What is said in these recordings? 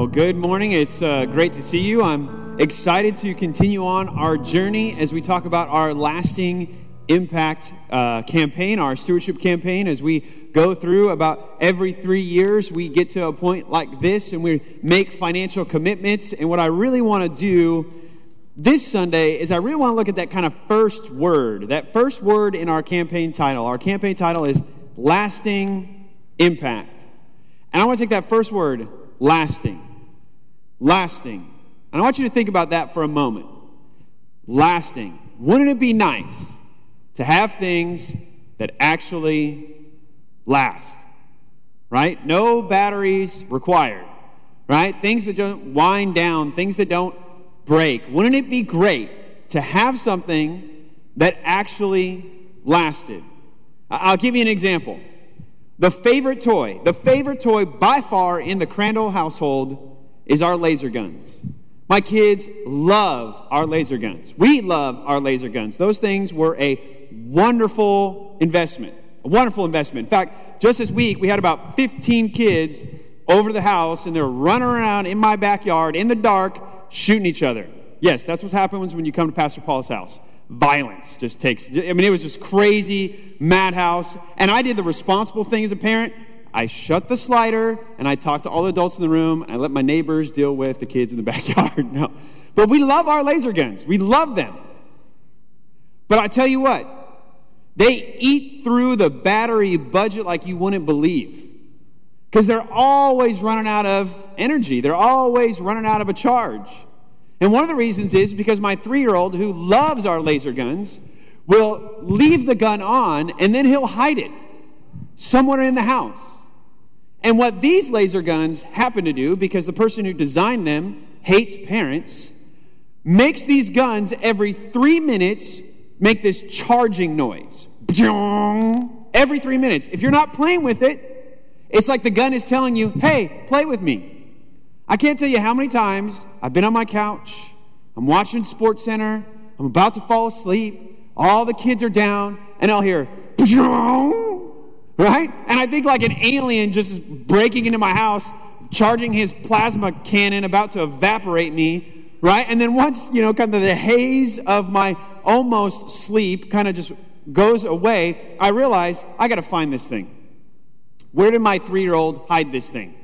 Well, good morning. It's uh, great to see you. I'm excited to continue on our journey as we talk about our lasting impact uh, campaign, our stewardship campaign. As we go through about every three years, we get to a point like this and we make financial commitments. And what I really want to do this Sunday is I really want to look at that kind of first word, that first word in our campaign title. Our campaign title is lasting impact. And I want to take that first word, lasting. Lasting. And I want you to think about that for a moment. Lasting. Wouldn't it be nice to have things that actually last? Right? No batteries required. Right? Things that don't wind down, things that don't break. Wouldn't it be great to have something that actually lasted? I'll give you an example. The favorite toy, the favorite toy by far in the Crandall household is our laser guns. My kids love our laser guns. We love our laser guns. Those things were a wonderful investment. A wonderful investment. In fact, just this week, we had about 15 kids over the house, and they're running around in my backyard in the dark shooting each other. Yes, that's what happens when you come to Pastor Paul's house. Violence just takes, I mean, it was just crazy, madhouse. And I did the responsible thing as a parent. I shut the slider and I talked to all the adults in the room. And I let my neighbors deal with the kids in the backyard. no. But we love our laser guns. We love them. But I tell you what, they eat through the battery budget like you wouldn't believe. Because they're always running out of energy, they're always running out of a charge. And one of the reasons is because my three year old, who loves our laser guns, will leave the gun on and then he'll hide it somewhere in the house. And what these laser guns happen to do, because the person who designed them hates parents, makes these guns every three minutes make this charging noise. Every three minutes. If you're not playing with it, it's like the gun is telling you, hey, play with me. I can't tell you how many times I've been on my couch, I'm watching Sports Center, I'm about to fall asleep, all the kids are down, and I'll hear, right? And I think like an alien just breaking into my house, charging his plasma cannon, about to evaporate me, right? And then once, you know, kind of the haze of my almost sleep kind of just goes away, I realize I got to find this thing. Where did my three year old hide this thing?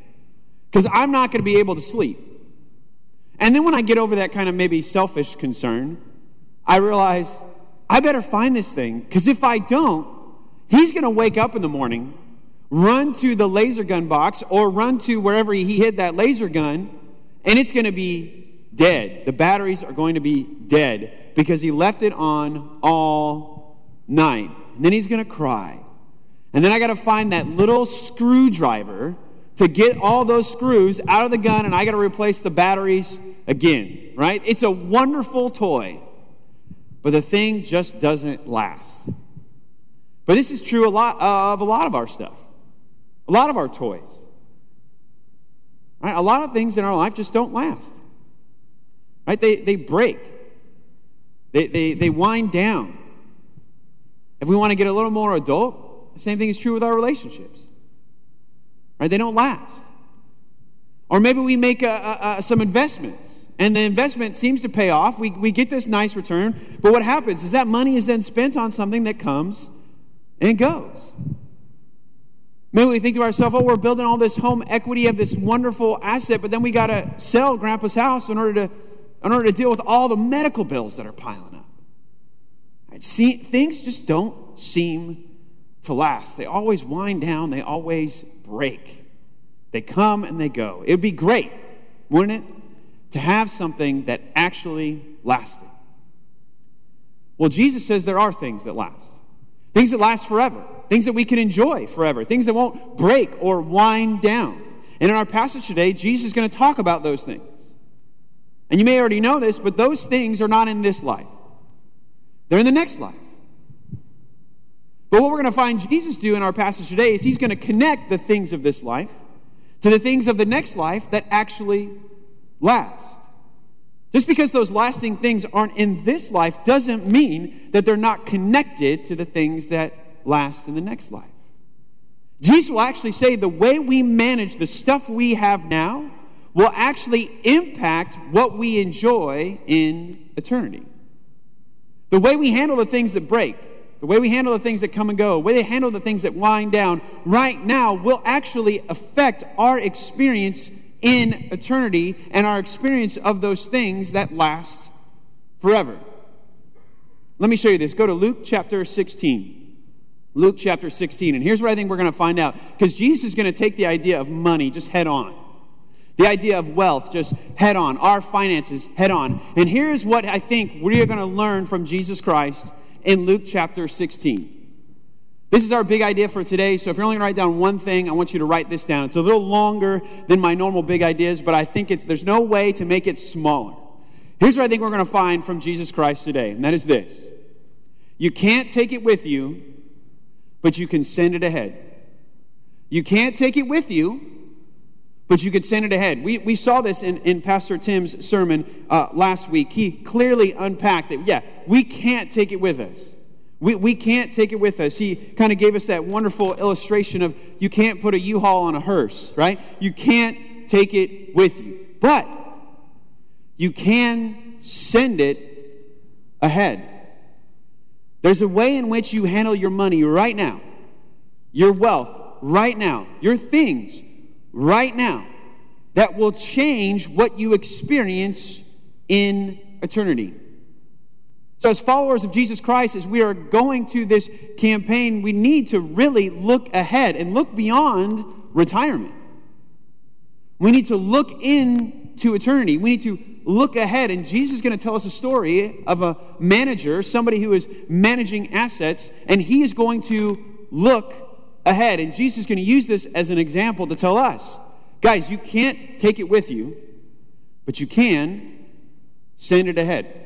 Because I'm not going to be able to sleep. And then when I get over that kind of maybe selfish concern, I realize I better find this thing because if I don't, He's going to wake up in the morning, run to the laser gun box or run to wherever he hid that laser gun, and it's going to be dead. The batteries are going to be dead because he left it on all night. And then he's going to cry. And then I got to find that little screwdriver to get all those screws out of the gun, and I got to replace the batteries again, right? It's a wonderful toy, but the thing just doesn't last. But this is true a lot of a lot of our stuff, a lot of our toys. Right? A lot of things in our life just don't last. Right? They, they break, they, they, they wind down. If we want to get a little more adult, the same thing is true with our relationships. Right? They don't last. Or maybe we make a, a, a, some investments and the investment seems to pay off. We, we get this nice return, but what happens is that money is then spent on something that comes and it goes. Maybe we think to ourselves, oh, we're building all this home equity of this wonderful asset, but then we got to sell grandpa's house in order to, in order to deal with all the medical bills that are piling up. See, things just don't seem to last. They always wind down, they always break. They come and they go. It would be great, wouldn't it, to have something that actually lasted. Well, Jesus says there are things that last. Things that last forever, things that we can enjoy forever, things that won't break or wind down. And in our passage today, Jesus is going to talk about those things. And you may already know this, but those things are not in this life, they're in the next life. But what we're going to find Jesus do in our passage today is he's going to connect the things of this life to the things of the next life that actually last. Just because those lasting things aren't in this life doesn't mean that they're not connected to the things that last in the next life. Jesus will actually say the way we manage the stuff we have now will actually impact what we enjoy in eternity. The way we handle the things that break, the way we handle the things that come and go, the way they handle the things that wind down right now will actually affect our experience in eternity and our experience of those things that last forever. Let me show you this. Go to Luke chapter 16. Luke chapter 16. And here's what I think we're going to find out. Because Jesus is going to take the idea of money just head on. The idea of wealth just head on. Our finances head on. And here's what I think we are going to learn from Jesus Christ in Luke chapter 16. This is our big idea for today. So if you're only going to write down one thing, I want you to write this down. It's a little longer than my normal big ideas, but I think it's, there's no way to make it smaller. Here's what I think we're going to find from Jesus Christ today, and that is this You can't take it with you, but you can send it ahead. You can't take it with you, but you could send it ahead. We, we saw this in, in Pastor Tim's sermon uh, last week. He clearly unpacked that, yeah, we can't take it with us. We, we can't take it with us. He kind of gave us that wonderful illustration of you can't put a U Haul on a hearse, right? You can't take it with you. But you can send it ahead. There's a way in which you handle your money right now, your wealth right now, your things right now, that will change what you experience in eternity. So, as followers of Jesus Christ, as we are going to this campaign, we need to really look ahead and look beyond retirement. We need to look into eternity. We need to look ahead. And Jesus is going to tell us a story of a manager, somebody who is managing assets, and he is going to look ahead. And Jesus is going to use this as an example to tell us guys, you can't take it with you, but you can send it ahead.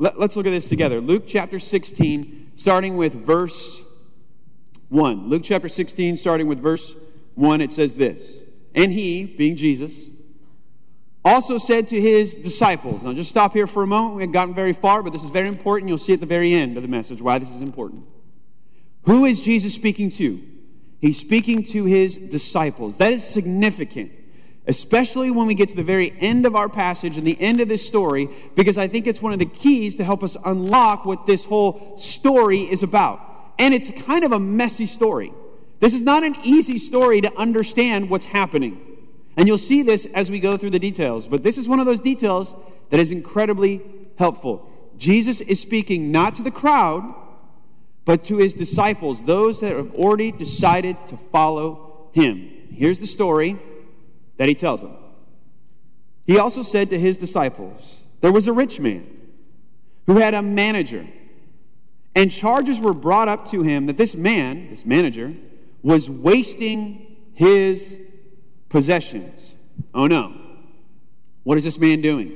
Let, us look at this together. Luke chapter 16, starting with verse 1. Luke chapter 16, starting with verse 1, it says this And he, being Jesus, also said to his disciples, now just stop here for a moment. We haven't gotten very far, but this is very important. You'll see at the very end of the message why this is important. Who is Jesus speaking to? He's speaking to his disciples. That is significant especially when we get to the very end of our passage and the end of this story, because I think it's one of the keys to help us unlock what this whole story is about. And it's kind of a messy story. This is not an easy story to understand what's happening. And you'll see this as we go through the details. But this is one of those details that is incredibly helpful. Jesus is speaking not to the crowd, but to his disciples, those that have already decided to follow him. Here's the story that he tells them. He also said to his disciples, There was a rich man who had a manager, and charges were brought up to him that this man, this manager, was wasting his possessions. Oh no. What is this man doing?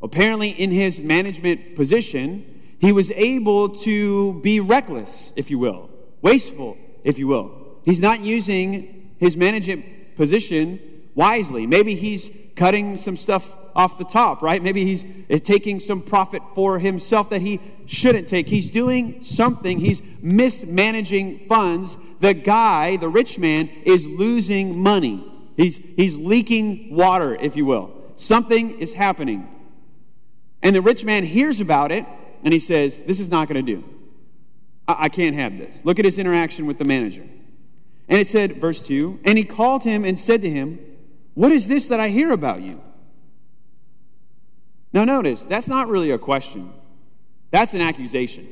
Apparently, in his management position, he was able to be reckless, if you will, wasteful, if you will. He's not using his management position wisely. Maybe he's cutting some stuff off the top, right? Maybe he's eh, taking some profit for himself that he shouldn't take. He's doing something, he's mismanaging funds. The guy, the rich man, is losing money. He's, he's leaking water, if you will. Something is happening. And the rich man hears about it and he says, This is not going to do. I, I can't have this. Look at his interaction with the manager. And it said, verse 2 And he called him and said to him, What is this that I hear about you? Now, notice, that's not really a question, that's an accusation.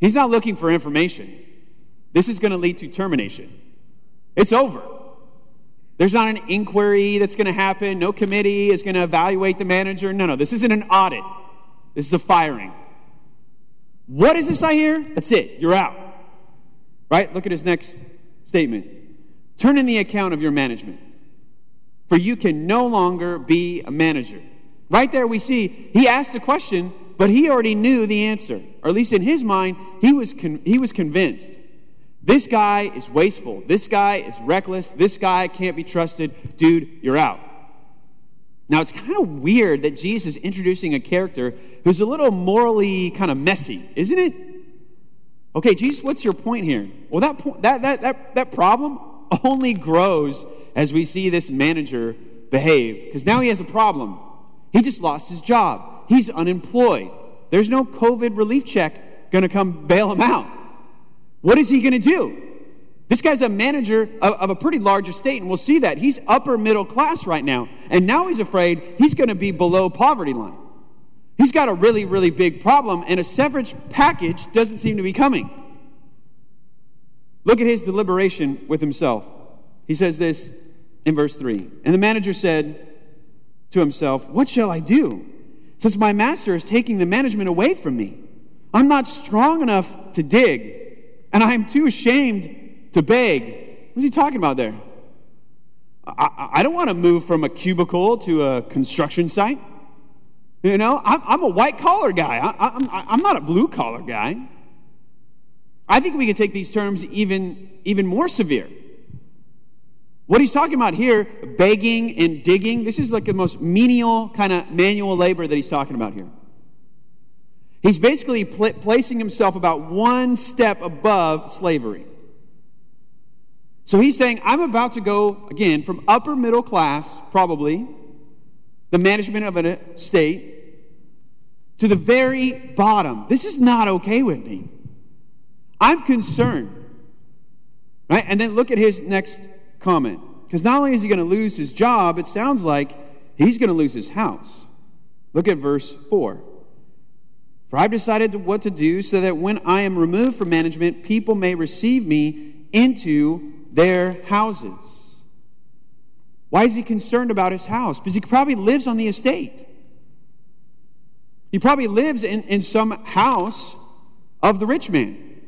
He's not looking for information. This is going to lead to termination. It's over. There's not an inquiry that's going to happen. No committee is going to evaluate the manager. No, no, this isn't an audit. This is a firing. What is this I hear? That's it. You're out. Right? Look at his next statement. Turn in the account of your management, for you can no longer be a manager. Right there, we see he asked a question, but he already knew the answer, or at least in his mind, he was, con- he was convinced. This guy is wasteful. This guy is reckless. This guy can't be trusted. Dude, you're out. Now, it's kind of weird that Jesus is introducing a character who's a little morally kind of messy, isn't it? Okay, Jesus, what's your point here? Well, that, point, that, that, that, that problem only grows as we see this manager behave. Because now he has a problem. He just lost his job, he's unemployed. There's no COVID relief check going to come bail him out. What is he going to do? This guy's a manager of, of, a pretty large estate, and we'll see that. He's upper middle class right now. And now he's afraid he's going to be below poverty line. He's got a really, really big problem, and a severance package doesn't seem to be coming. Look at his deliberation with himself. He says this in verse 3 And the manager said to himself, What shall I do? Since my master is taking the management away from me, I'm not strong enough to dig, and I am too ashamed to beg. What's he talking about there? I, I don't want to move from a cubicle to a construction site. You know, I'm, I'm a white collar guy. I, I'm, I'm not a blue collar guy. I think we can take these terms even, even more severe. What he's talking about here, begging and digging, this is like the most menial kind of manual labor that he's talking about here. He's basically pl- placing himself about one step above slavery. So he's saying, I'm about to go, again, from upper middle class, probably, the management of an estate, to the very bottom. This is not okay with me. I'm concerned. Right? And then look at his next comment. Because not only is he going to lose his job, it sounds like he's going to lose his house. Look at verse 4. For I've decided what to do so that when I am removed from management, people may receive me into their houses. Why is he concerned about his house? Because he probably lives on the estate. He probably lives in, in some house of the rich man.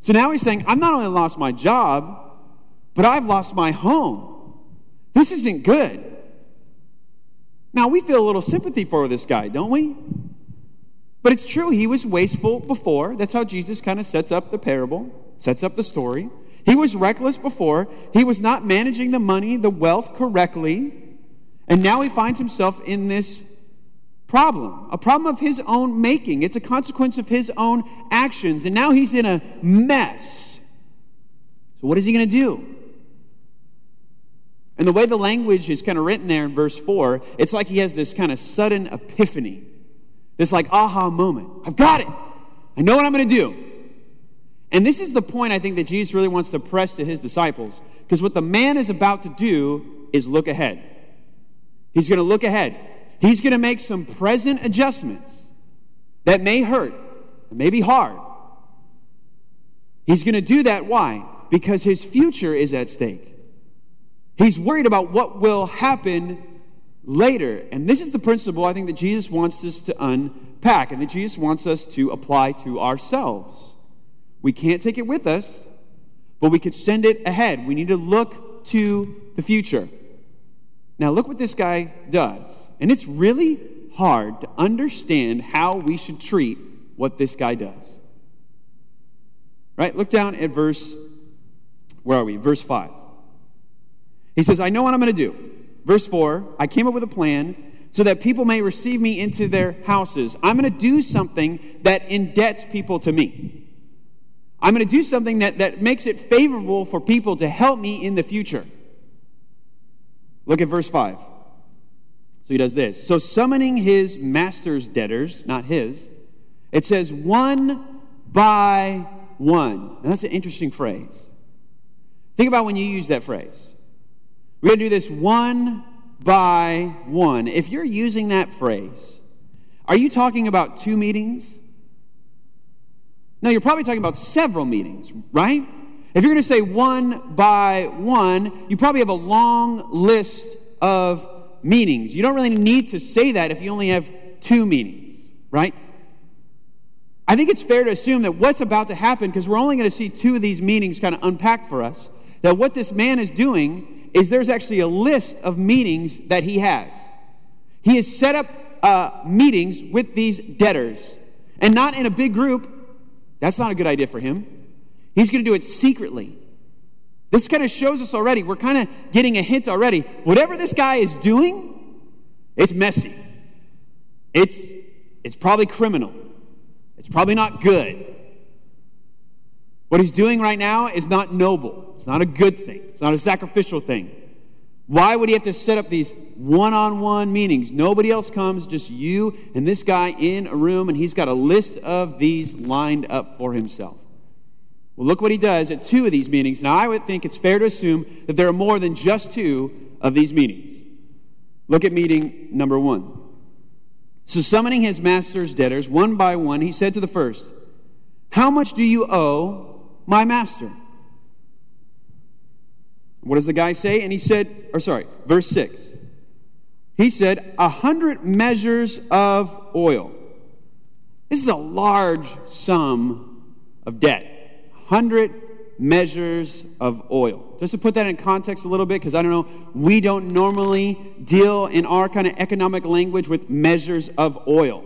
So now he's saying, I've not only lost my job, but I've lost my home. This isn't good. Now, we feel a little sympathy for this guy, don't we? But it's true, he was wasteful before. That's how Jesus kind of sets up the parable, sets up the story. He was reckless before. He was not managing the money, the wealth correctly. And now he finds himself in this problem, a problem of his own making. It's a consequence of his own actions. And now he's in a mess. So, what is he going to do? And the way the language is kind of written there in verse 4, it's like he has this kind of sudden epiphany, this like aha moment. I've got it. I know what I'm going to do. And this is the point I think that Jesus really wants to press to his disciples. Because what the man is about to do is look ahead. He's going to look ahead. He's going to make some present adjustments that may hurt, that may be hard. He's going to do that. Why? Because his future is at stake. He's worried about what will happen later. And this is the principle I think that Jesus wants us to unpack and that Jesus wants us to apply to ourselves. We can't take it with us, but we could send it ahead. We need to look to the future. Now, look what this guy does. And it's really hard to understand how we should treat what this guy does. Right? Look down at verse, where are we? Verse 5. He says, I know what I'm going to do. Verse 4 I came up with a plan so that people may receive me into their houses. I'm going to do something that indebts people to me. I'm going to do something that, that makes it favorable for people to help me in the future. Look at verse 5. So he does this. So, summoning his master's debtors, not his, it says, one by one. Now, that's an interesting phrase. Think about when you use that phrase. We're going to do this one by one. If you're using that phrase, are you talking about two meetings? No, you're probably talking about several meetings, right? If you're going to say one by one, you probably have a long list of meetings. You don't really need to say that if you only have two meetings, right? I think it's fair to assume that what's about to happen, because we're only going to see two of these meetings kind of unpacked for us, that what this man is doing is there's actually a list of meetings that he has. He has set up uh, meetings with these debtors, and not in a big group, that's not a good idea for him. He's going to do it secretly. This kind of shows us already, we're kind of getting a hint already. Whatever this guy is doing, it's messy. It's, it's probably criminal. It's probably not good. What he's doing right now is not noble. It's not a good thing. It's not a sacrificial thing. Why would he have to set up these one on one meetings? Nobody else comes, just you and this guy in a room, and he's got a list of these lined up for himself. Well, look what he does at two of these meetings. Now, I would think it's fair to assume that there are more than just two of these meetings. Look at meeting number one. So, summoning his master's debtors one by one, he said to the first, How much do you owe my master. What does the guy say? And he said, or sorry, verse 6. He said, a hundred measures of oil. This is a large sum of debt. Hundred measures of oil. Just to put that in context a little bit, because I don't know, we don't normally deal in our kind of economic language with measures of oil.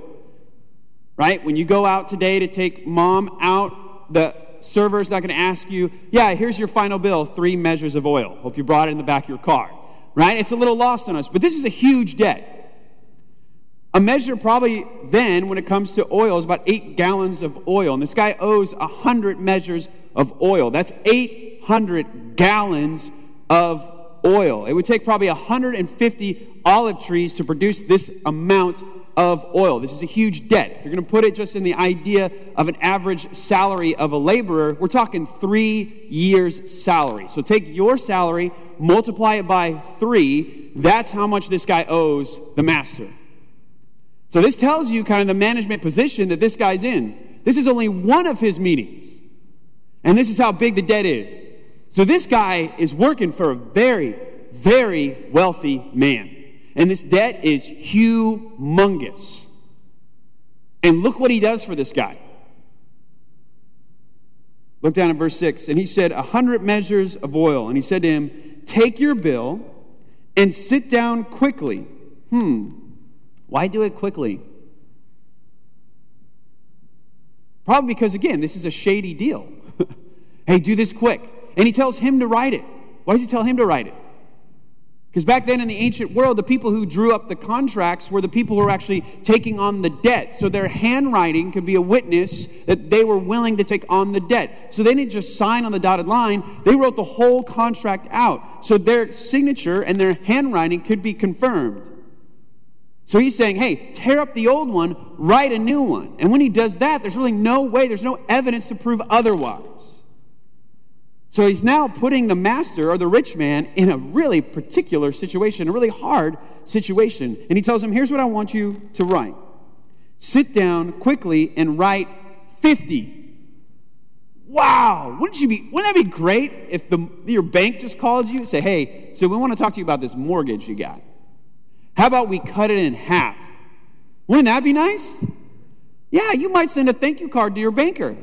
Right? When you go out today to take mom out, the server is not going to ask you, yeah, here's your final bill, three measures of oil. Hope you brought it in the back of your car. Right? It's a little lost on us, but this is a huge debt. A measure probably then, when it comes to oil, is about eight gallons of oil. And this guy owes 100 measures of oil. That's 800 gallons of oil. It would take probably 150 olive trees to produce this amount of oil. This is a huge debt. If you're going to put it just in the idea of an average salary of a laborer, we're talking three years' salary. So take your salary, multiply it by three. That's how much this guy owes the master. So this tells you kind of the management position that this guy's in. This is only one of his meetings. And this is how big the debt is. So this guy is working for a very, very wealthy man. And this debt is humongous. And look what he does for this guy. Look down at verse 6. And he said, A hundred measures of oil. And he said to him, Take your bill and sit down quickly. Hmm. Why do it quickly? Probably because, again, this is a shady deal. hey, do this quick. And he tells him to write it. Why does he tell him to write it? Because back then in the ancient world, the people who drew up the contracts were the people who were actually taking on the debt. So their handwriting could be a witness that they were willing to take on the debt. So they didn't just sign on the dotted line, they wrote the whole contract out. So their signature and their handwriting could be confirmed. So he's saying, hey, tear up the old one, write a new one. And when he does that, there's really no way, there's no evidence to prove otherwise. So he's now putting the master or the rich man in a really particular situation, a really hard situation. And he tells him, Here's what I want you to write sit down quickly and write 50. Wow, wouldn't you be? Wouldn't that be great if the, your bank just called you and say, "Hey, so we want to talk to you about this mortgage you got. How about we cut it in half? Wouldn't that be nice? Yeah, you might send a thank you card to your banker.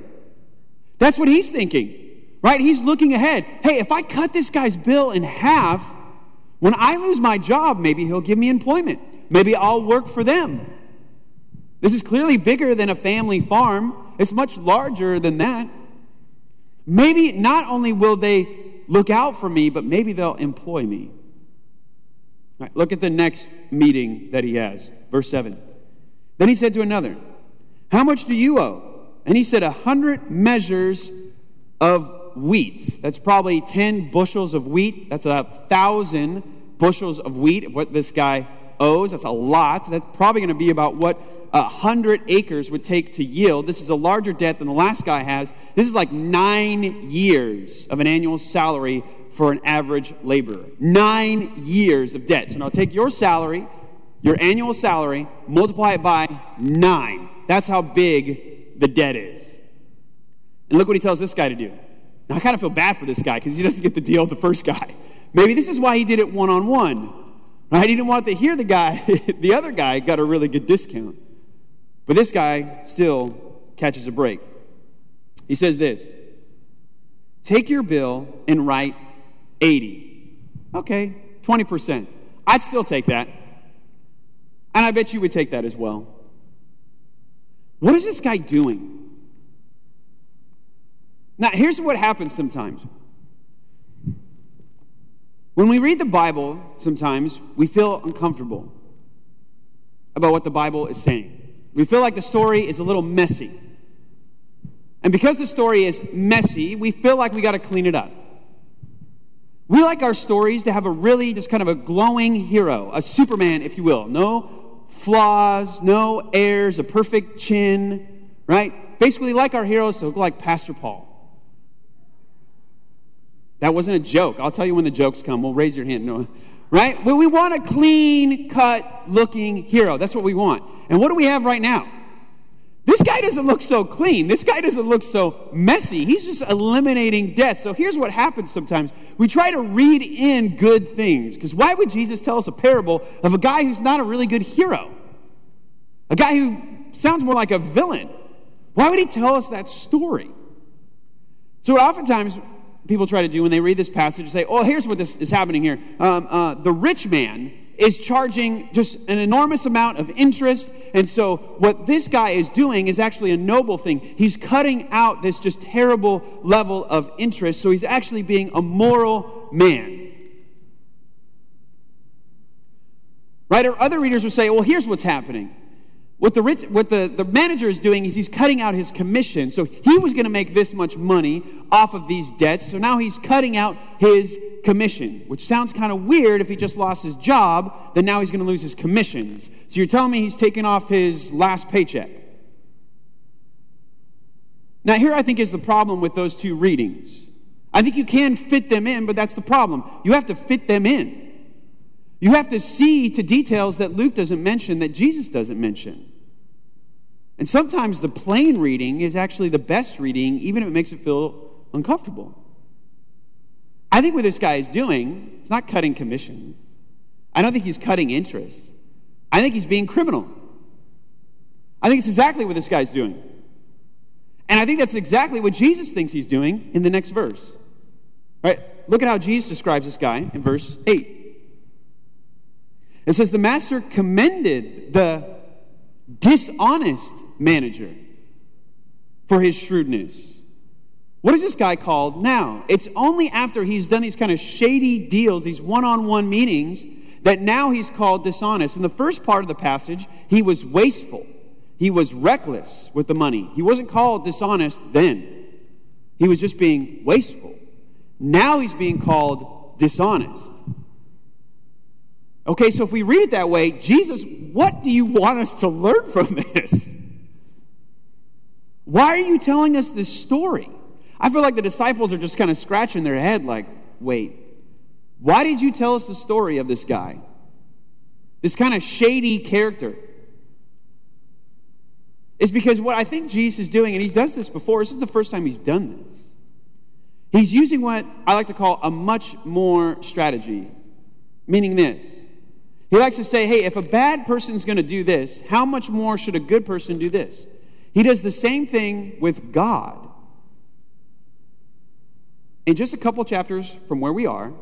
That's what he's thinking right? He's looking ahead. Hey, if I cut this guy's bill in half, when I lose my job, maybe he'll give me employment. Maybe I'll work for them. This is clearly bigger than a family farm, it's much larger than that. Maybe not only will they look out for me, but maybe they'll employ me. Right, look at the next meeting that he has, verse 7. Then he said to another, How much do you owe? And he said, A hundred measures of wheat. That's probably 10 bushels of wheat. That's a thousand bushels of wheat, what this guy owes. That's a lot. That's probably going to be about what a hundred acres would take to yield. This is a larger debt than the last guy has. This is like nine years of an annual salary for an average laborer. Nine years of debt. So now take your salary, your annual salary, multiply it by nine. That's how big the debt is. And look what he tells this guy to do. Now, I kind of feel bad for this guy because he doesn't get the deal of the first guy. Maybe this is why he did it one on one. Right? He didn't want to hear the guy, the other guy got a really good discount. But this guy still catches a break. He says this Take your bill and write 80. Okay, 20%. I'd still take that. And I bet you would take that as well. What is this guy doing? Now, here's what happens sometimes. When we read the Bible, sometimes we feel uncomfortable about what the Bible is saying. We feel like the story is a little messy. And because the story is messy, we feel like we got to clean it up. We like our stories to have a really just kind of a glowing hero, a Superman, if you will. No flaws, no airs, a perfect chin, right? Basically, like our heroes to look like Pastor Paul. That wasn't a joke. I'll tell you when the jokes come. We'll raise your hand. No. Right? Well, we want a clean cut looking hero. That's what we want. And what do we have right now? This guy doesn't look so clean. This guy doesn't look so messy. He's just eliminating death. So here's what happens sometimes we try to read in good things. Because why would Jesus tell us a parable of a guy who's not a really good hero? A guy who sounds more like a villain. Why would he tell us that story? So, oftentimes, people try to do when they read this passage is say, oh, here's what this is happening here. Um, uh, the rich man is charging just an enormous amount of interest. And so, what this guy is doing is actually a noble thing. He's cutting out this just terrible level of interest. So, he's actually being a moral man. Right? Or other readers would say, well, here's what's happening. What, the, rich, what the, the manager is doing is he's cutting out his commission. So he was going to make this much money off of these debts. So now he's cutting out his commission, which sounds kind of weird if he just lost his job, then now he's going to lose his commissions. So you're telling me he's taking off his last paycheck. Now, here I think is the problem with those two readings. I think you can fit them in, but that's the problem. You have to fit them in. You have to see to details that Luke doesn't mention, that Jesus doesn't mention. And sometimes the plain reading is actually the best reading, even if it makes it feel uncomfortable. I think what this guy is doing is not cutting commissions. I don't think he's cutting interest. I think he's being criminal. I think it's exactly what this guy's doing. And I think that's exactly what Jesus thinks he's doing in the next verse. Right? Look at how Jesus describes this guy in verse 8. It says, The master commended the dishonest manager for his shrewdness. What is this guy called now? It's only after he's done these kind of shady deals, these one on one meetings, that now he's called dishonest. In the first part of the passage, he was wasteful, he was reckless with the money. He wasn't called dishonest then, he was just being wasteful. Now he's being called dishonest. Okay, so if we read it that way, Jesus, what do you want us to learn from this? Why are you telling us this story? I feel like the disciples are just kind of scratching their head, like, wait, why did you tell us the story of this guy? This kind of shady character. It's because what I think Jesus is doing, and he does this before, this is the first time he's done this. He's using what I like to call a much more strategy, meaning this he likes to say, hey, if a bad person's going to do this, how much more should a good person do this? He does the same thing with God. In just a couple chapters from where we are,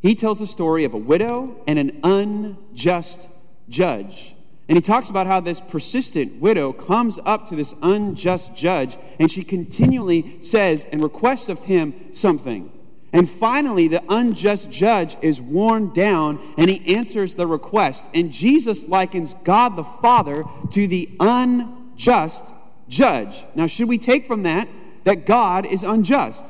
he tells the story of a widow and an unjust judge. And he talks about how this persistent widow comes up to this unjust judge and she continually says and requests of him something. And finally, the unjust judge is worn down and he answers the request. And Jesus likens God the Father to the unjust judge. Now, should we take from that that God is unjust?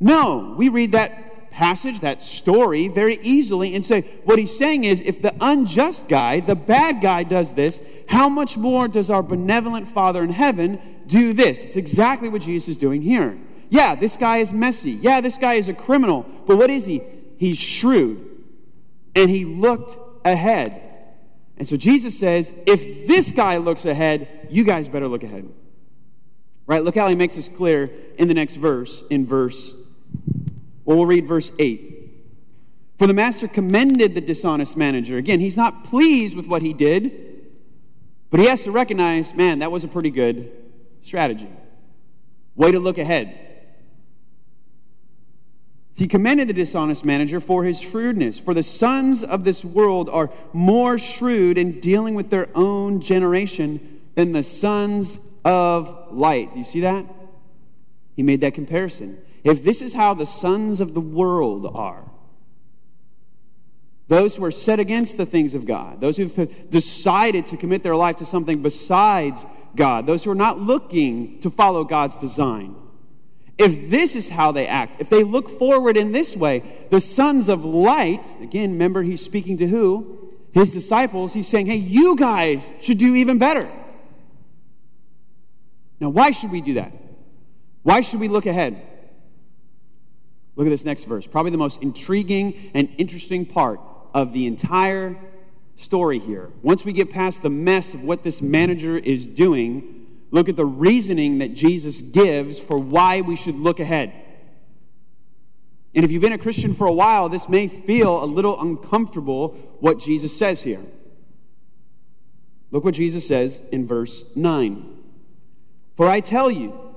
No, we read that passage, that story, very easily and say, what he's saying is if the unjust guy, the bad guy, does this, how much more does our benevolent Father in heaven do this? It's exactly what Jesus is doing here. Yeah, this guy is messy. Yeah, this guy is a criminal. But what is he? He's shrewd. And he looked ahead. And so Jesus says, if this guy looks ahead, you guys better look ahead. Right? Look how he makes this clear in the next verse, in verse, well, we'll read verse 8. For the master commended the dishonest manager. Again, he's not pleased with what he did, but he has to recognize, man, that was a pretty good strategy. Way to look ahead. He commended the dishonest manager for his shrewdness. For the sons of this world are more shrewd in dealing with their own generation than the sons of light. Do you see that? He made that comparison. If this is how the sons of the world are, those who are set against the things of God, those who have decided to commit their life to something besides God, those who are not looking to follow God's design. If this is how they act, if they look forward in this way, the sons of light, again, remember he's speaking to who? His disciples. He's saying, hey, you guys should do even better. Now, why should we do that? Why should we look ahead? Look at this next verse. Probably the most intriguing and interesting part of the entire story here. Once we get past the mess of what this manager is doing, look at the reasoning that Jesus gives for why we should look ahead. And if you've been a Christian for a while, this may feel a little uncomfortable what Jesus says here. Look what Jesus says in verse 9. For I tell you,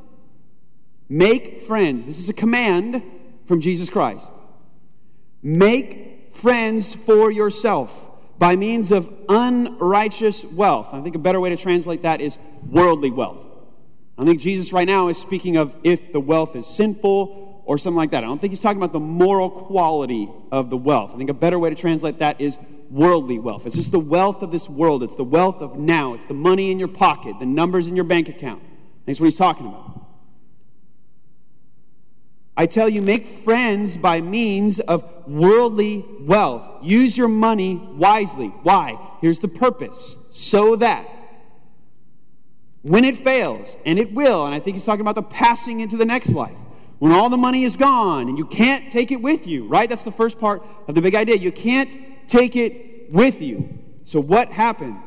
make friends. This is a command from Jesus Christ. Make friends for yourself by means of unrighteous wealth. I think a better way to translate that is worldly wealth. I think Jesus right now is speaking of if the wealth is sinful or something like that. I don't think he's talking about the moral quality of the wealth. I think a better way to translate that is worldly wealth. It's just the wealth of this world. It's the wealth of now. It's the money in your pocket, the numbers in your bank account. That's what he's talking about. I tell you, make friends by means of worldly wealth. Use your money wisely. Why? Here's the purpose so that when it fails, and it will, and I think he's talking about the passing into the next life, when all the money is gone and you can't take it with you, right? That's the first part of the big idea. You can't take it with you. So what happens?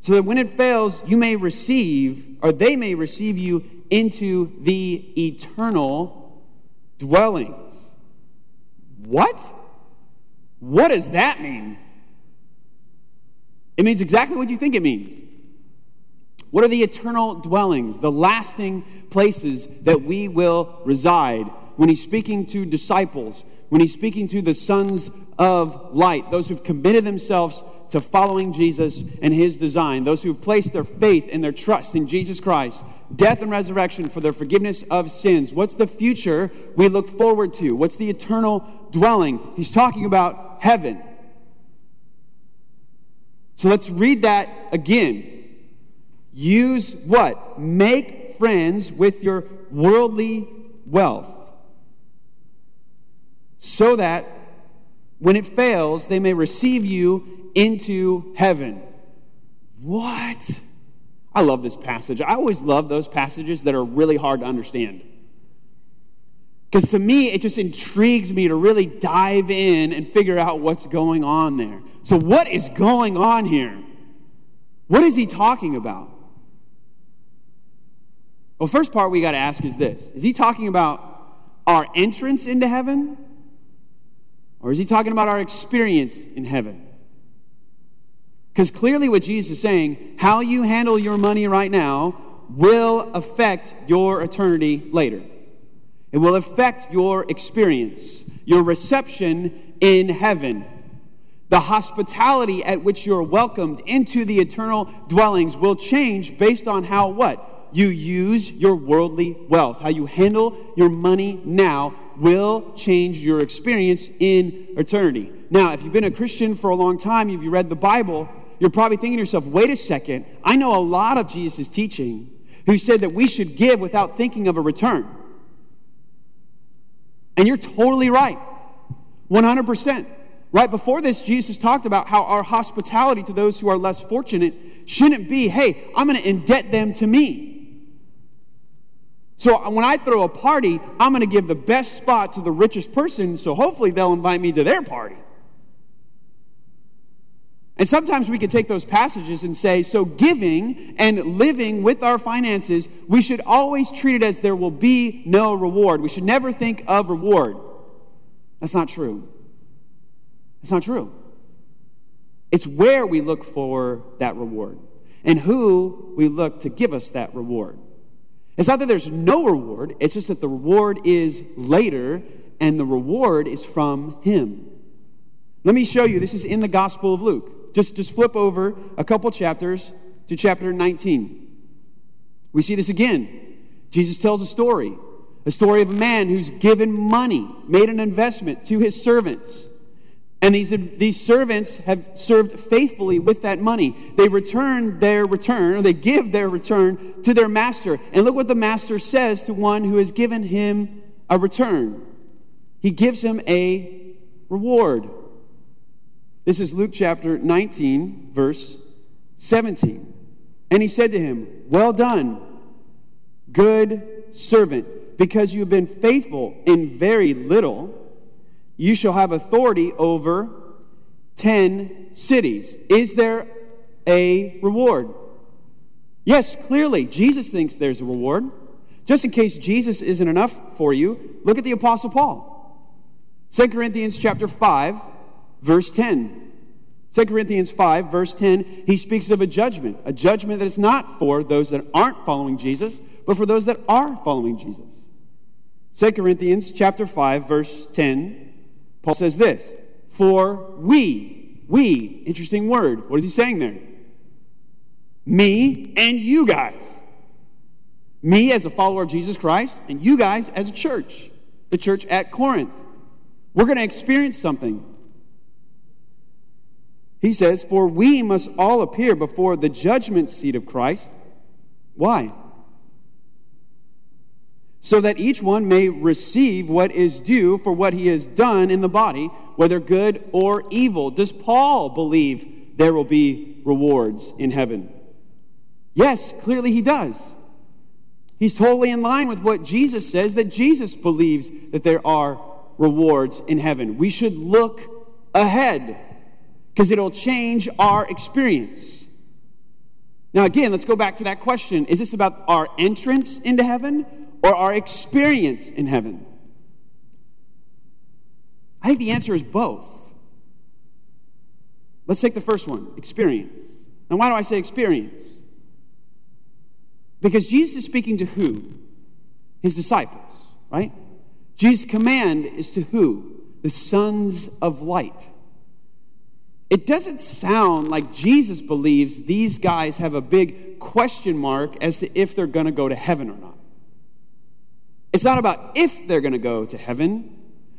So that when it fails, you may receive, or they may receive you into the eternal dwellings. What? What does that mean? It means exactly what you think it means. What are the eternal dwellings, the lasting places that we will reside? When he's speaking to disciples, when he's speaking to the sons of light, those who've committed themselves to following Jesus and his design, those who have placed their faith and their trust in Jesus Christ, death and resurrection for their forgiveness of sins. What's the future we look forward to? What's the eternal dwelling? He's talking about heaven. So let's read that again. Use what? Make friends with your worldly wealth so that when it fails, they may receive you into heaven. What? I love this passage. I always love those passages that are really hard to understand. Because to me, it just intrigues me to really dive in and figure out what's going on there. So, what is going on here? What is he talking about? Well, first part we got to ask is this Is he talking about our entrance into heaven? Or is he talking about our experience in heaven? Because clearly, what Jesus is saying, how you handle your money right now will affect your eternity later. It will affect your experience, your reception in heaven, the hospitality at which you're welcomed into the eternal dwellings will change based on how what? You use your worldly wealth. How you handle your money now will change your experience in eternity. Now, if you've been a Christian for a long time, if you read the Bible, you're probably thinking to yourself, wait a second, I know a lot of Jesus' teaching who said that we should give without thinking of a return. And you're totally right. 100%. Right before this, Jesus talked about how our hospitality to those who are less fortunate shouldn't be, hey, I'm going to indebt them to me. So uh, when I throw a party, I'm going to give the best spot to the richest person, so hopefully they'll invite me to their party. And sometimes we could take those passages and say, so giving and living with our finances, we should always treat it as there will be no reward. We should never think of reward. That's not true. That's not true. It's where we look for that reward and who we look to give us that reward. It's not that there's no reward, it's just that the reward is later and the reward is from Him. Let me show you. This is in the Gospel of Luke. Just, just flip over a couple chapters to chapter 19. We see this again. Jesus tells a story a story of a man who's given money, made an investment to his servants. And these, these servants have served faithfully with that money. They return their return, or they give their return to their master. And look what the master says to one who has given him a return. He gives him a reward. This is Luke chapter 19, verse 17. And he said to him, Well done, good servant, because you have been faithful in very little you shall have authority over 10 cities. Is there a reward? Yes, clearly, Jesus thinks there's a reward. Just in case Jesus isn't enough for you, look at the Apostle Paul. 2 Corinthians chapter 5, verse 10. 2 Corinthians 5, verse 10, he speaks of a judgment, a judgment that is not for those that aren't following Jesus, but for those that are following Jesus. 2 Corinthians chapter 5, verse 10 Paul says this For we, we, interesting word. What is he saying there? Me and you guys. Me as a follower of Jesus Christ, and you guys as a church, the church at Corinth. We're going to experience something. He says, For we must all appear before the judgment seat of Christ. Why? so that each one may receive what is due for what he has done in the body, whether good or evil. Does Paul believe there will be rewards in heaven? Yes, clearly he does. He's totally in line with what Jesus says that Jesus believes that there are rewards in heaven. We should look ahead because it'll change our experience. Now, again, let's go back to that question Is this about our entrance into heaven or our experience in heaven? I think the answer is both. Let's take the first one experience. Now, why do I say experience? Because Jesus is speaking to who? His disciples, right? Jesus' command is to who? The sons of light. It doesn't sound like Jesus believes these guys have a big question mark as to if they're going to go to heaven or not. It's not about if they're going to go to heaven,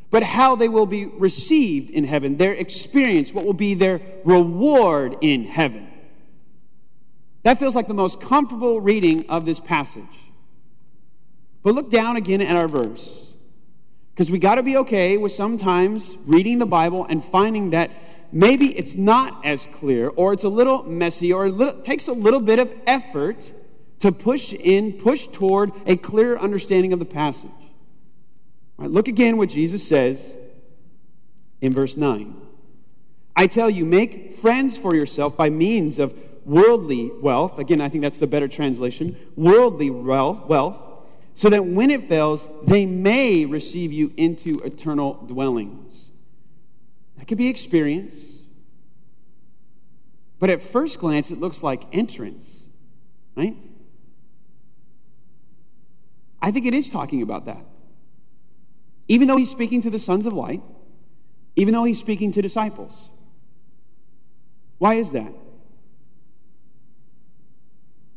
but how they will be received in heaven, their experience, what will be their reward in heaven. That feels like the most comfortable reading of this passage. But look down again at our verse. Because we got to be okay with sometimes reading the Bible and finding that maybe it's not as clear, or it's a little messy, or it takes a little bit of effort to push in, push toward a clearer understanding of the passage. Right, look again what Jesus says in verse 9. I tell you, make friends for yourself by means of worldly wealth. Again, I think that's the better translation worldly wealth, wealth, so that when it fails, they may receive you into eternal dwellings. That could be experience. But at first glance, it looks like entrance, right? I think it is talking about that. Even though he's speaking to the sons of light, even though he's speaking to disciples. Why is that?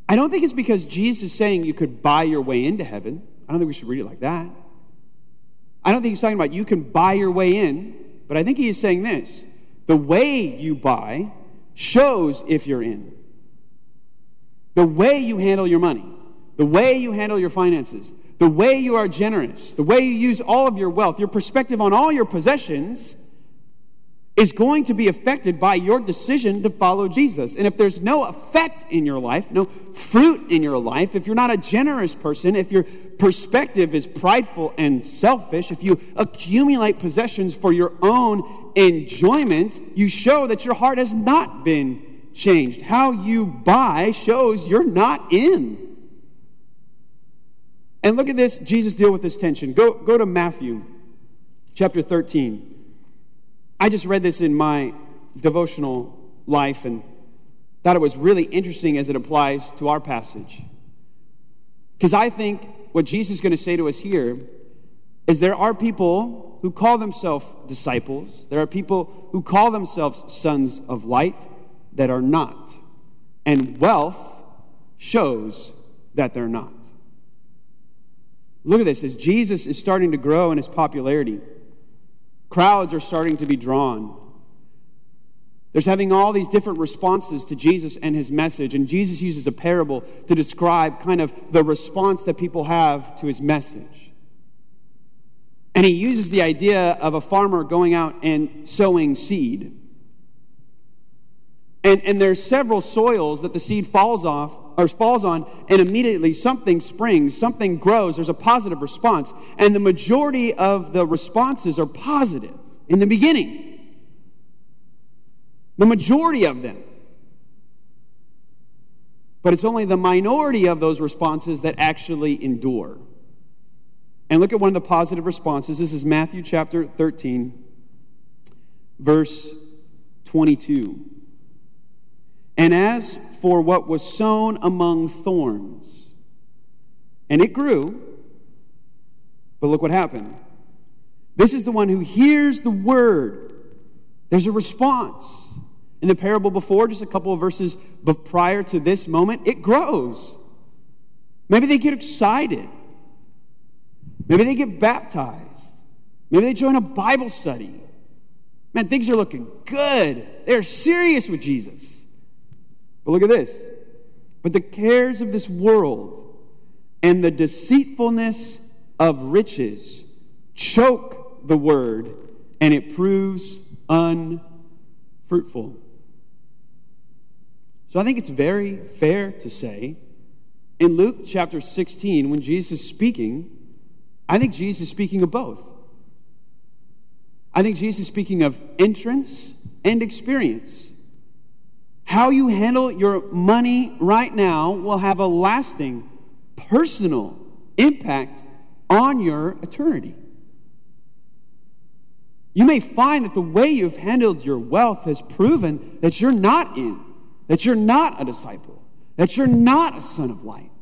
I don't think it's because Jesus is saying you could buy your way into heaven. I don't think we should read it like that. I don't think he's talking about you can buy your way in, but I think he is saying this the way you buy shows if you're in. The way you handle your money the way you handle your finances, the way you are generous, the way you use all of your wealth, your perspective on all your possessions is going to be affected by your decision to follow Jesus. And if there's no effect in your life, no fruit in your life, if you're not a generous person, if your perspective is prideful and selfish, if you accumulate possessions for your own enjoyment, you show that your heart has not been changed. How you buy shows you're not in. And look at this, Jesus deal with this tension. Go, go to Matthew chapter 13. I just read this in my devotional life and thought it was really interesting as it applies to our passage. Because I think what Jesus is going to say to us here is there are people who call themselves disciples, there are people who call themselves sons of light that are not. And wealth shows that they're not. Look at this as Jesus is starting to grow in his popularity. Crowds are starting to be drawn. There's having all these different responses to Jesus and his message, and Jesus uses a parable to describe kind of the response that people have to his message. And he uses the idea of a farmer going out and sowing seed. And, and there's several soils that the seed falls off or falls on, and immediately something springs, something grows, there's a positive response. And the majority of the responses are positive in the beginning. The majority of them. But it's only the minority of those responses that actually endure. And look at one of the positive responses. This is Matthew chapter 13, verse 22. And as for what was sown among thorns, and it grew, but look what happened. This is the one who hears the word. There's a response. In the parable before, just a couple of verses prior to this moment, it grows. Maybe they get excited. Maybe they get baptized. Maybe they join a Bible study. Man, things are looking good. They're serious with Jesus. But look at this. But the cares of this world and the deceitfulness of riches choke the word, and it proves unfruitful. So I think it's very fair to say in Luke chapter 16, when Jesus is speaking, I think Jesus is speaking of both. I think Jesus is speaking of entrance and experience. How you handle your money right now will have a lasting, personal impact on your eternity. You may find that the way you've handled your wealth has proven that you're not in that you're not a disciple, that you're not a son of light.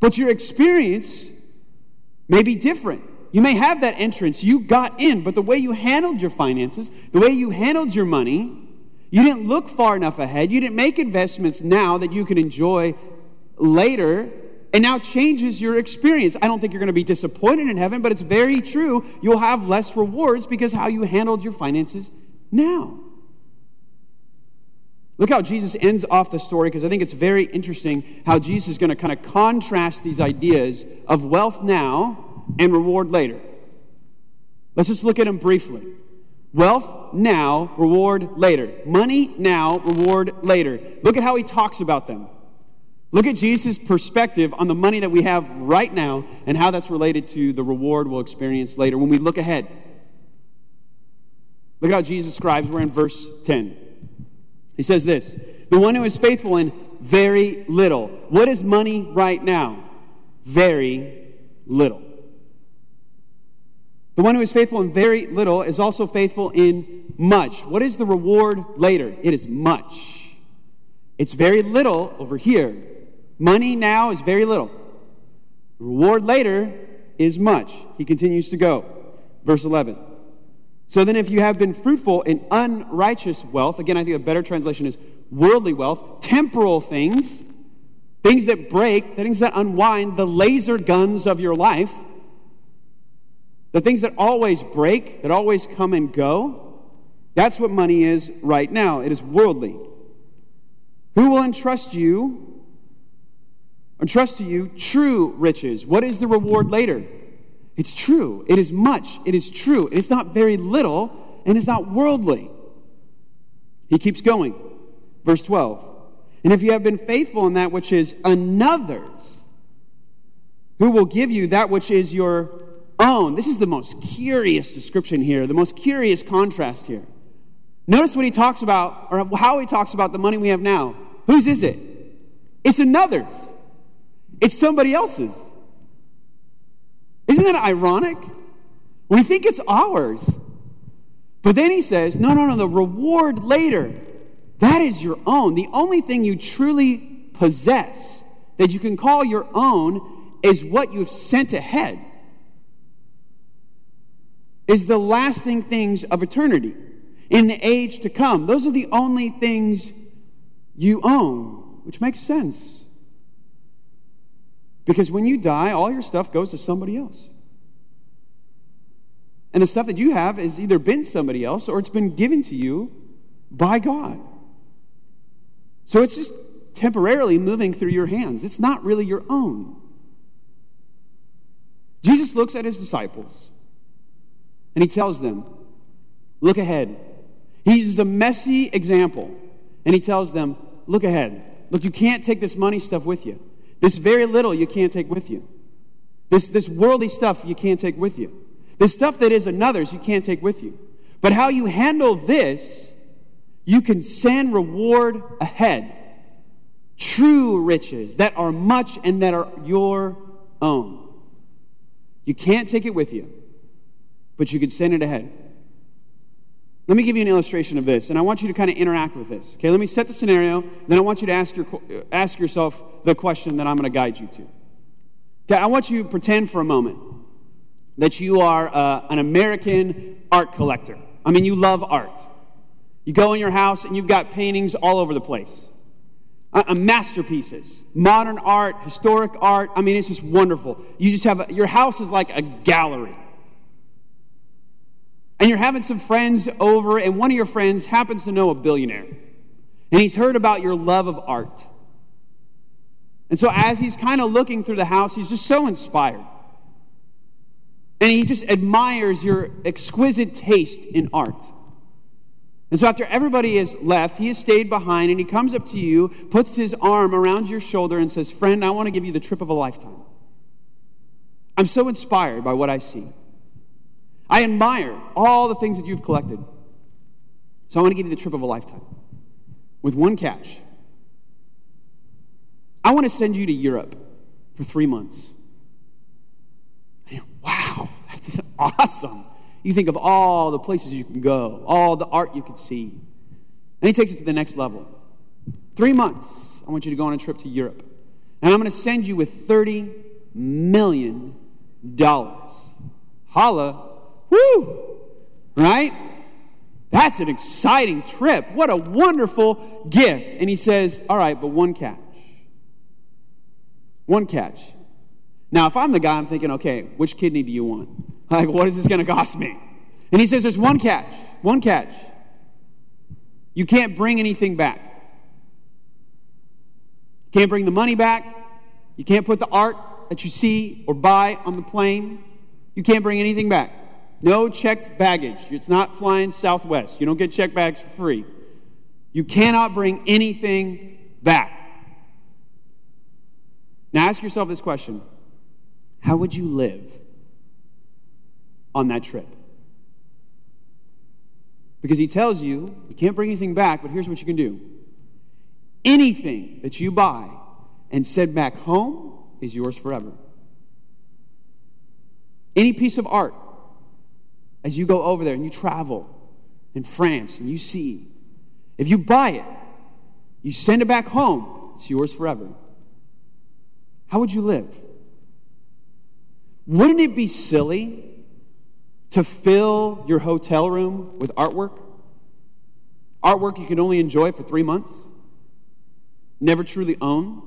But your experience may be different. You may have that entrance, you got in, but the way you handled your finances, the way you handled your money, you didn't look far enough ahead. You didn't make investments now that you can enjoy later, and now changes your experience. I don't think you're going to be disappointed in heaven, but it's very true. You'll have less rewards because how you handled your finances now. Look how Jesus ends off the story because I think it's very interesting how Jesus is going to kind of contrast these ideas of wealth now and reward later. Let's just look at them briefly. Wealth now, reward later. Money now, reward later. Look at how he talks about them. Look at Jesus' perspective on the money that we have right now and how that's related to the reward we'll experience later when we look ahead. Look at how Jesus describes, we're in verse 10. He says this The one who is faithful in very little. What is money right now? Very little. The one who is faithful in very little is also faithful in much. What is the reward later? It is much. It's very little over here. Money now is very little. Reward later is much. He continues to go. Verse 11. So then, if you have been fruitful in unrighteous wealth, again, I think a better translation is worldly wealth, temporal things, things that break, things that unwind, the laser guns of your life, the things that always break, that always come and go, that's what money is right now. It is worldly. Who will entrust you, entrust to you true riches? What is the reward later? It's true. It is much. It is true. It's not very little, and it's not worldly. He keeps going. Verse 12. And if you have been faithful in that which is another's, who will give you that which is your Oh, own? This is the most curious description here, the most curious contrast here. Notice what he talks about, or how he talks about the money we have now. Whose is it? It's another's, it's somebody else's. Isn't that ironic? We think it's ours. But then he says, no, no, no, the reward later, that is your own. The only thing you truly possess that you can call your own is what you've sent ahead, is the lasting things of eternity in the age to come. Those are the only things you own, which makes sense. Because when you die, all your stuff goes to somebody else. And the stuff that you have has either been somebody else or it's been given to you by God. So it's just temporarily moving through your hands. It's not really your own. Jesus looks at his disciples and he tells them, Look ahead. He uses a messy example and he tells them, Look ahead. Look, you can't take this money stuff with you. This very little you can't take with you. This, this worldly stuff you can't take with you. This stuff that is another's you can't take with you. But how you handle this, you can send reward ahead. True riches that are much and that are your own. You can't take it with you, but you can send it ahead. Let me give you an illustration of this, and I want you to kind of interact with this. Okay, let me set the scenario, then I want you to ask, your, ask yourself the question that I'm going to guide you to. Okay, I want you to pretend for a moment that you are uh, an American art collector. I mean, you love art. You go in your house and you've got paintings all over the place. Uh, masterpieces, modern art, historic art. I mean, it's just wonderful. You just have, a, your house is like a gallery and you're having some friends over, and one of your friends happens to know a billionaire. And he's heard about your love of art. And so, as he's kind of looking through the house, he's just so inspired. And he just admires your exquisite taste in art. And so, after everybody has left, he has stayed behind and he comes up to you, puts his arm around your shoulder, and says, Friend, I want to give you the trip of a lifetime. I'm so inspired by what I see. I admire all the things that you've collected. So I want to give you the trip of a lifetime with one catch. I want to send you to Europe for three months. wow, that's awesome. You think of all the places you can go, all the art you could see. And he takes it to the next level. Three months, I want you to go on a trip to Europe. And I'm going to send you with $30 million. Holla Woo! Right? That's an exciting trip. What a wonderful gift. And he says, All right, but one catch. One catch. Now, if I'm the guy, I'm thinking, okay, which kidney do you want? Like, what is this going to cost me? And he says, There's one catch. One catch. You can't bring anything back. You can't bring the money back. You can't put the art that you see or buy on the plane. You can't bring anything back. No checked baggage. It's not flying Southwest. You don't get checked bags for free. You cannot bring anything back. Now ask yourself this question How would you live on that trip? Because he tells you you can't bring anything back, but here's what you can do anything that you buy and send back home is yours forever. Any piece of art as you go over there and you travel in France and you see. If you buy it, you send it back home, it's yours forever. How would you live? Wouldn't it be silly to fill your hotel room with artwork? Artwork you can only enjoy for three months, never truly own.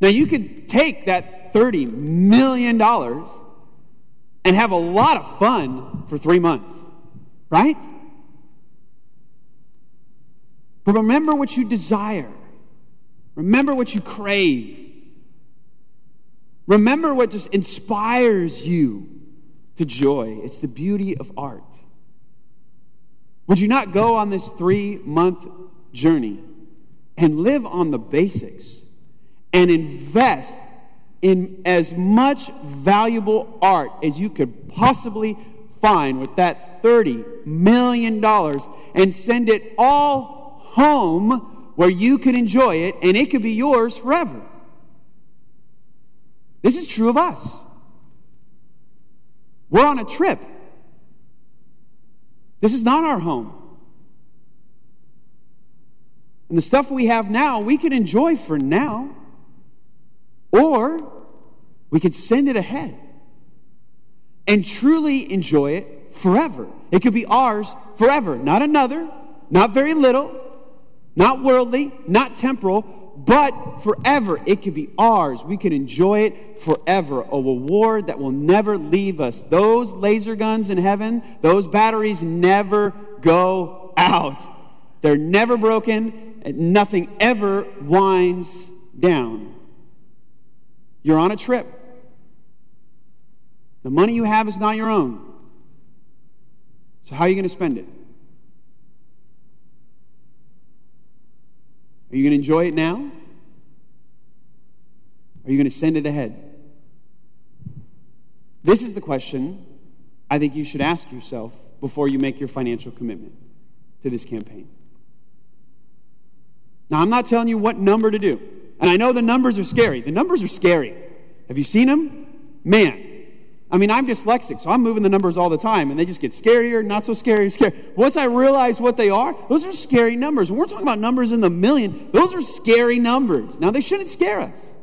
Now, you could take that $30 million and have a lot of fun for three months, right? But remember what you desire, remember what you crave. Remember what just inspires you to joy. It's the beauty of art. Would you not go on this three month journey and live on the basics and invest in as much valuable art as you could possibly find with that $30 million and send it all home where you could enjoy it and it could be yours forever. This is true of us. We're on a trip. This is not our home. And the stuff we have now, we can enjoy for now. Or we could send it ahead and truly enjoy it forever. It could be ours forever, not another, not very little, not worldly, not temporal, but forever. It could be ours. We can enjoy it forever. A reward that will never leave us. Those laser guns in heaven, those batteries never go out. They're never broken, and nothing ever winds down. You're on a trip. The money you have is not your own. So, how are you going to spend it? Are you going to enjoy it now? Are you going to send it ahead? This is the question I think you should ask yourself before you make your financial commitment to this campaign. Now, I'm not telling you what number to do. And I know the numbers are scary. The numbers are scary. Have you seen them? Man. I mean, I'm dyslexic, so I'm moving the numbers all the time, and they just get scarier, not so scary, scary. Once I realize what they are, those are scary numbers. We're talking about numbers in the million, those are scary numbers. Now, they shouldn't scare us.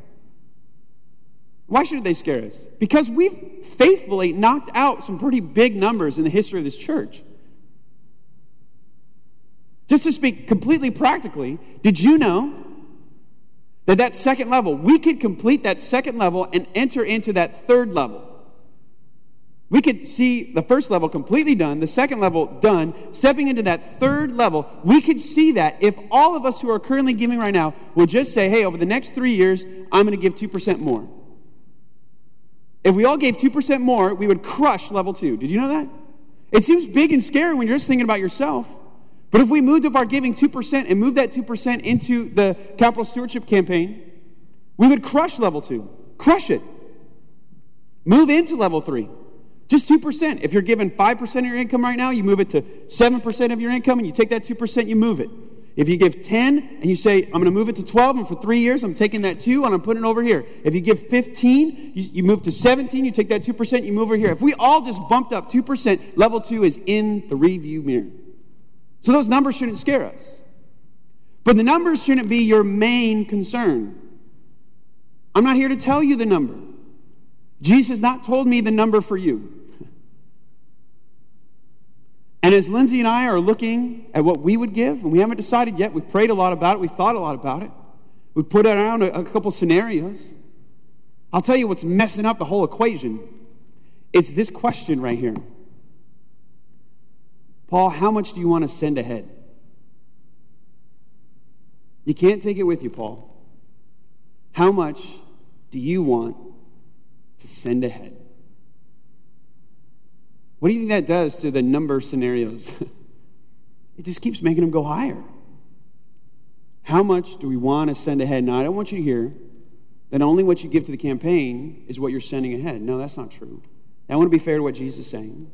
Why should they scare us? Because we've faithfully knocked out some pretty big numbers in the history of this church. Just to speak completely practically, did you know that that second level, we could complete that second level and enter into that third level? We could see the first level completely done, the second level done, stepping into that third level. We could see that if all of us who are currently giving right now would just say, hey, over the next three years, I'm going to give 2% more. If we all gave 2% more, we would crush level two. Did you know that? It seems big and scary when you're just thinking about yourself. But if we moved up our giving 2% and moved that 2% into the capital stewardship campaign, we would crush level two. Crush it. Move into level three. Just 2%. If you're given 5% of your income right now, you move it to 7% of your income and you take that 2%, you move it. If you give 10 and you say, I'm going to move it to 12, and for three years I'm taking that 2 and I'm putting it over here. If you give 15, you, you move to 17, you take that 2%, you move over here. If we all just bumped up 2%, level 2 is in the review mirror. So those numbers shouldn't scare us. But the numbers shouldn't be your main concern. I'm not here to tell you the number. Jesus not told me the number for you. And as Lindsay and I are looking at what we would give, and we haven't decided yet, we've prayed a lot about it, we've thought a lot about it, we've put around a, a couple scenarios. I'll tell you what's messing up the whole equation. It's this question right here Paul, how much do you want to send ahead? You can't take it with you, Paul. How much do you want to send ahead? What do you think that does to the number scenarios? it just keeps making them go higher. How much do we want to send ahead? Now, I don't want you to hear that only what you give to the campaign is what you're sending ahead. No, that's not true. I want to be fair to what Jesus is saying.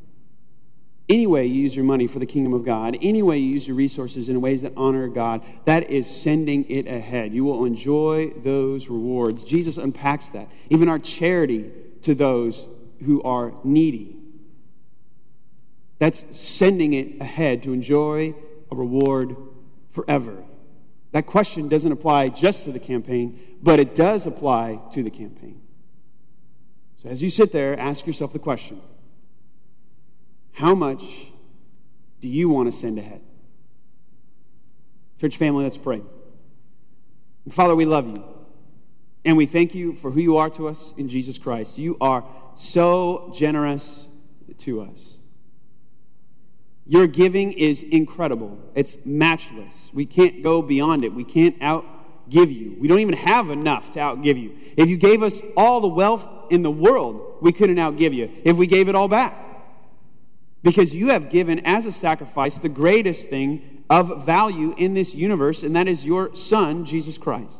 Any way you use your money for the kingdom of God, any way you use your resources in ways that honor God, that is sending it ahead. You will enjoy those rewards. Jesus unpacks that. Even our charity to those who are needy. That's sending it ahead to enjoy a reward forever. That question doesn't apply just to the campaign, but it does apply to the campaign. So as you sit there, ask yourself the question how much do you want to send ahead? Church family, let's pray. Father, we love you. And we thank you for who you are to us in Jesus Christ. You are so generous to us. Your giving is incredible. It's matchless. We can't go beyond it. We can't outgive you. We don't even have enough to outgive you. If you gave us all the wealth in the world, we couldn't outgive you if we gave it all back because you have given as a sacrifice the greatest thing of value in this universe, and that is your Son, Jesus Christ.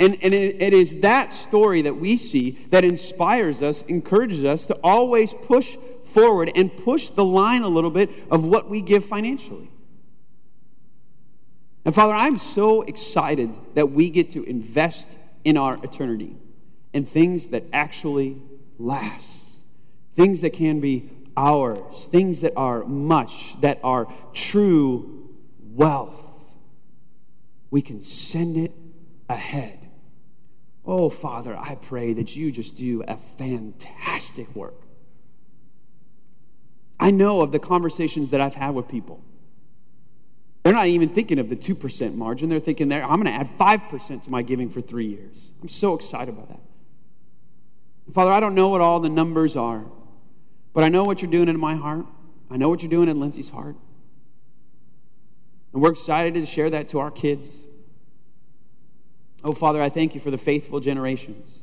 And, and it, it is that story that we see that inspires us, encourages us to always push forward and push the line a little bit of what we give financially. And Father, I'm so excited that we get to invest in our eternity and things that actually last things that can be ours, things that are much, that are true wealth. We can send it ahead. Oh, Father, I pray that you just do a fantastic work. I know of the conversations that I've had with people. They're not even thinking of the 2% margin. They're thinking, there, I'm going to add 5% to my giving for three years. I'm so excited about that. Father, I don't know what all the numbers are, but I know what you're doing in my heart. I know what you're doing in Lindsay's heart. And we're excited to share that to our kids. Oh, Father, I thank you for the faithful generations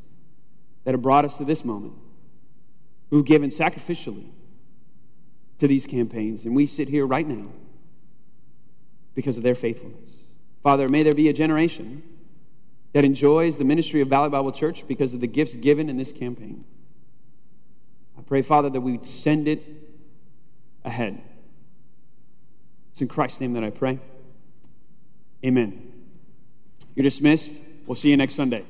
that have brought us to this moment, who've given sacrificially to these campaigns. And we sit here right now because of their faithfulness. Father, may there be a generation that enjoys the ministry of Valley Bible Church because of the gifts given in this campaign. I pray, Father, that we would send it ahead. It's in Christ's name that I pray. Amen. You're dismissed. We'll see you next Sunday.